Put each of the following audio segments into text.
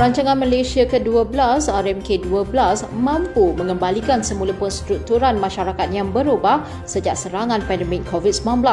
Rancangan Malaysia ke-12 RMK-12 mampu mengembalikan semula penstrukturan masyarakat yang berubah sejak serangan pandemik COVID-19.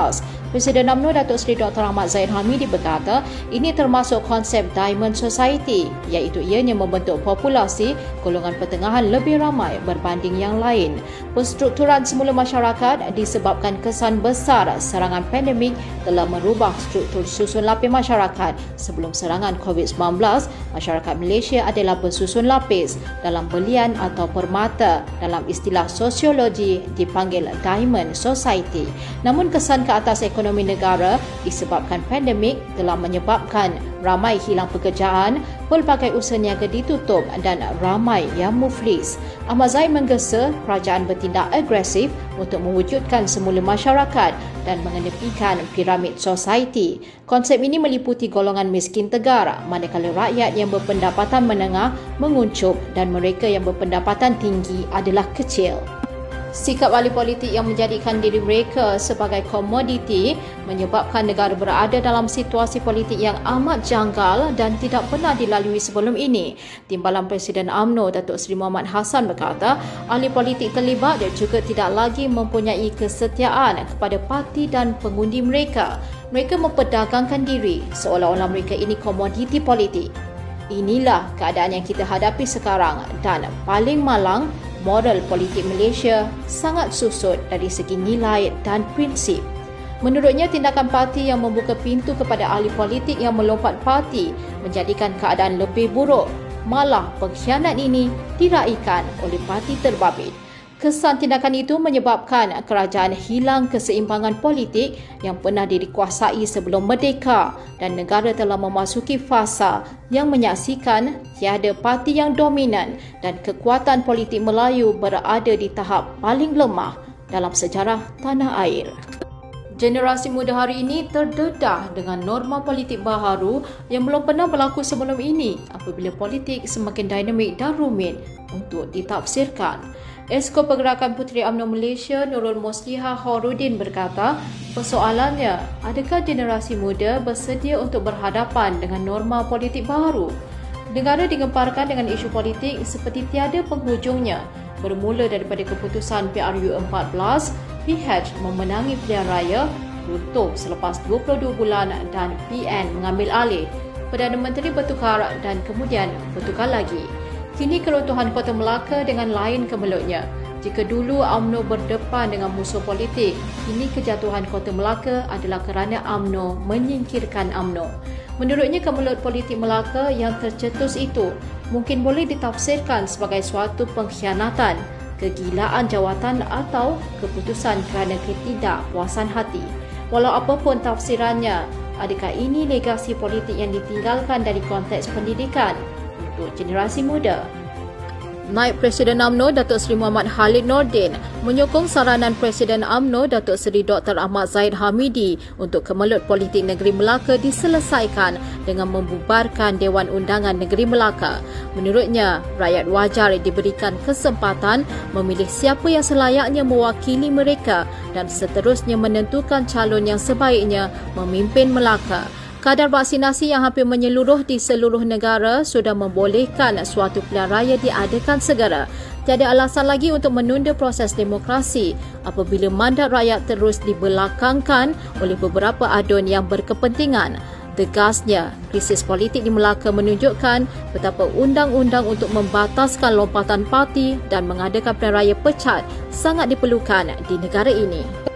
Presiden UMNO Datuk Seri Dr. Ahmad Zaid Hamidi berkata ini termasuk konsep Diamond Society iaitu ianya membentuk populasi golongan pertengahan lebih ramai berbanding yang lain. Penstrukturan semula masyarakat disebabkan kesan besar serangan pandemik telah merubah struktur susun lapis masyarakat sebelum serangan COVID-19. Masyarakat Malaysia adalah bersusun lapis dalam belian atau permata dalam istilah sosiologi dipanggil Diamond Society. Namun kesan ke atas ekonomi negara disebabkan pandemik telah menyebabkan ramai hilang pekerjaan, pelbagai usaha niaga ditutup dan ramai yang muflis. Ahmad Zaid menggesa kerajaan bertindak agresif untuk mewujudkan semula masyarakat dan mengenepikan piramid society. Konsep ini meliputi golongan miskin tegar, manakala rakyat yang berpendapatan menengah menguncup dan mereka yang berpendapatan tinggi adalah kecil. Sikap ahli politik yang menjadikan diri mereka sebagai komoditi menyebabkan negara berada dalam situasi politik yang amat janggal dan tidak pernah dilalui sebelum ini. Timbalan Presiden AMNO Datuk Seri Muhammad Hassan berkata, ahli politik terlibat dan juga tidak lagi mempunyai kesetiaan kepada parti dan pengundi mereka. Mereka memperdagangkan diri seolah-olah mereka ini komoditi politik. Inilah keadaan yang kita hadapi sekarang dan paling malang moral politik Malaysia sangat susut dari segi nilai dan prinsip. Menurutnya, tindakan parti yang membuka pintu kepada ahli politik yang melompat parti menjadikan keadaan lebih buruk. Malah pengkhianat ini diraikan oleh parti terbabit. Kesan tindakan itu menyebabkan kerajaan hilang keseimbangan politik yang pernah dikuasai sebelum merdeka dan negara telah memasuki fasa yang menyaksikan tiada parti yang dominan dan kekuatan politik Melayu berada di tahap paling lemah dalam sejarah tanah air. Generasi muda hari ini terdedah dengan norma politik baharu yang belum pernah berlaku sebelum ini apabila politik semakin dinamik dan rumit untuk ditafsirkan. Esko Pergerakan Puteri UMNO Malaysia Nurul Musliha Horudin berkata, persoalannya, adakah generasi muda bersedia untuk berhadapan dengan norma politik baharu? Negara digemparkan dengan isu politik seperti tiada penghujungnya bermula daripada keputusan PRU 14 PH memenangi pilihan raya runtuh selepas 22 bulan dan PN mengambil alih. Perdana Menteri bertukar dan kemudian bertukar lagi. Kini keruntuhan Kota Melaka dengan lain kemelutnya. Jika dulu UMNO berdepan dengan musuh politik, kini kejatuhan Kota Melaka adalah kerana UMNO menyingkirkan UMNO. Menurutnya kemelut politik Melaka yang tercetus itu mungkin boleh ditafsirkan sebagai suatu pengkhianatan kegilaan jawatan atau keputusan kerana ketidakpuasan hati. Walau apapun tafsirannya, adakah ini legasi politik yang ditinggalkan dari konteks pendidikan untuk generasi muda? Naib Presiden AMNO Datuk Seri Muhammad Khalid Nordin menyokong saranan Presiden AMNO Datuk Seri Dr. Ahmad Zaid Hamidi untuk kemelut politik negeri Melaka diselesaikan dengan membubarkan Dewan Undangan Negeri Melaka. Menurutnya, rakyat wajar diberikan kesempatan memilih siapa yang selayaknya mewakili mereka dan seterusnya menentukan calon yang sebaiknya memimpin Melaka. Kadar vaksinasi yang hampir menyeluruh di seluruh negara sudah membolehkan suatu pilihan raya diadakan segera. Tiada alasan lagi untuk menunda proses demokrasi apabila mandat rakyat terus dibelakangkan oleh beberapa adun yang berkepentingan. Tegasnya, krisis politik di Melaka menunjukkan betapa undang-undang untuk membataskan lompatan parti dan mengadakan pilihan raya pecat sangat diperlukan di negara ini.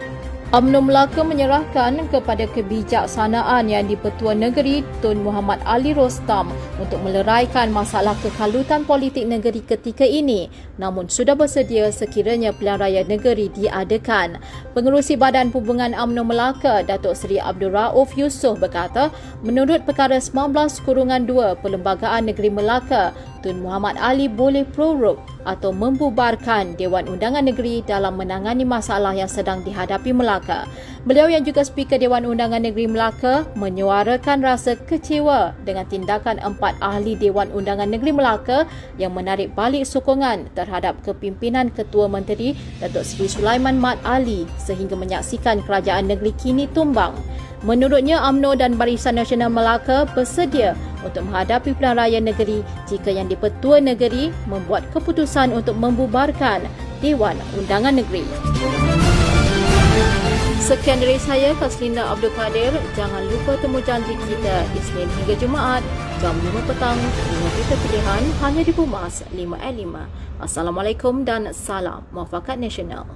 UMNO Melaka menyerahkan kepada kebijaksanaan yang di-Pertua Negeri Tun Muhammad Ali Rostam untuk meleraikan masalah kekalutan politik negeri ketika ini namun sudah bersedia sekiranya pilihan raya negeri diadakan. Pengerusi Badan Hubungan UMNO Melaka Datuk Seri Abdul Rauf Yusof berkata menurut perkara 19 kurungan 2 Perlembagaan Negeri Melaka Tun Muhammad Ali boleh prorok atau membubarkan Dewan Undangan Negeri dalam menangani masalah yang sedang dihadapi Melaka. Beliau yang juga Speaker Dewan Undangan Negeri Melaka menyuarakan rasa kecewa dengan tindakan empat ahli Dewan Undangan Negeri Melaka yang menarik balik sokongan terhadap kepimpinan Ketua Menteri Datuk Seri Sulaiman Mat Ali sehingga menyaksikan kerajaan negeri kini tumbang. Menurutnya, AMNO dan Barisan Nasional Melaka bersedia untuk menghadapi pilihan raya negeri jika yang di-Pertua Negeri membuat keputusan untuk membubarkan Dewan Undangan Negeri. Sekian dari saya, Kaslinda Abdul Kadir. Jangan lupa temu janji kita Isnin hingga Jumaat jam 5 petang dengan kita pilihan hanya di Pumas 5 at 5. Assalamualaikum dan salam muafakat nasional.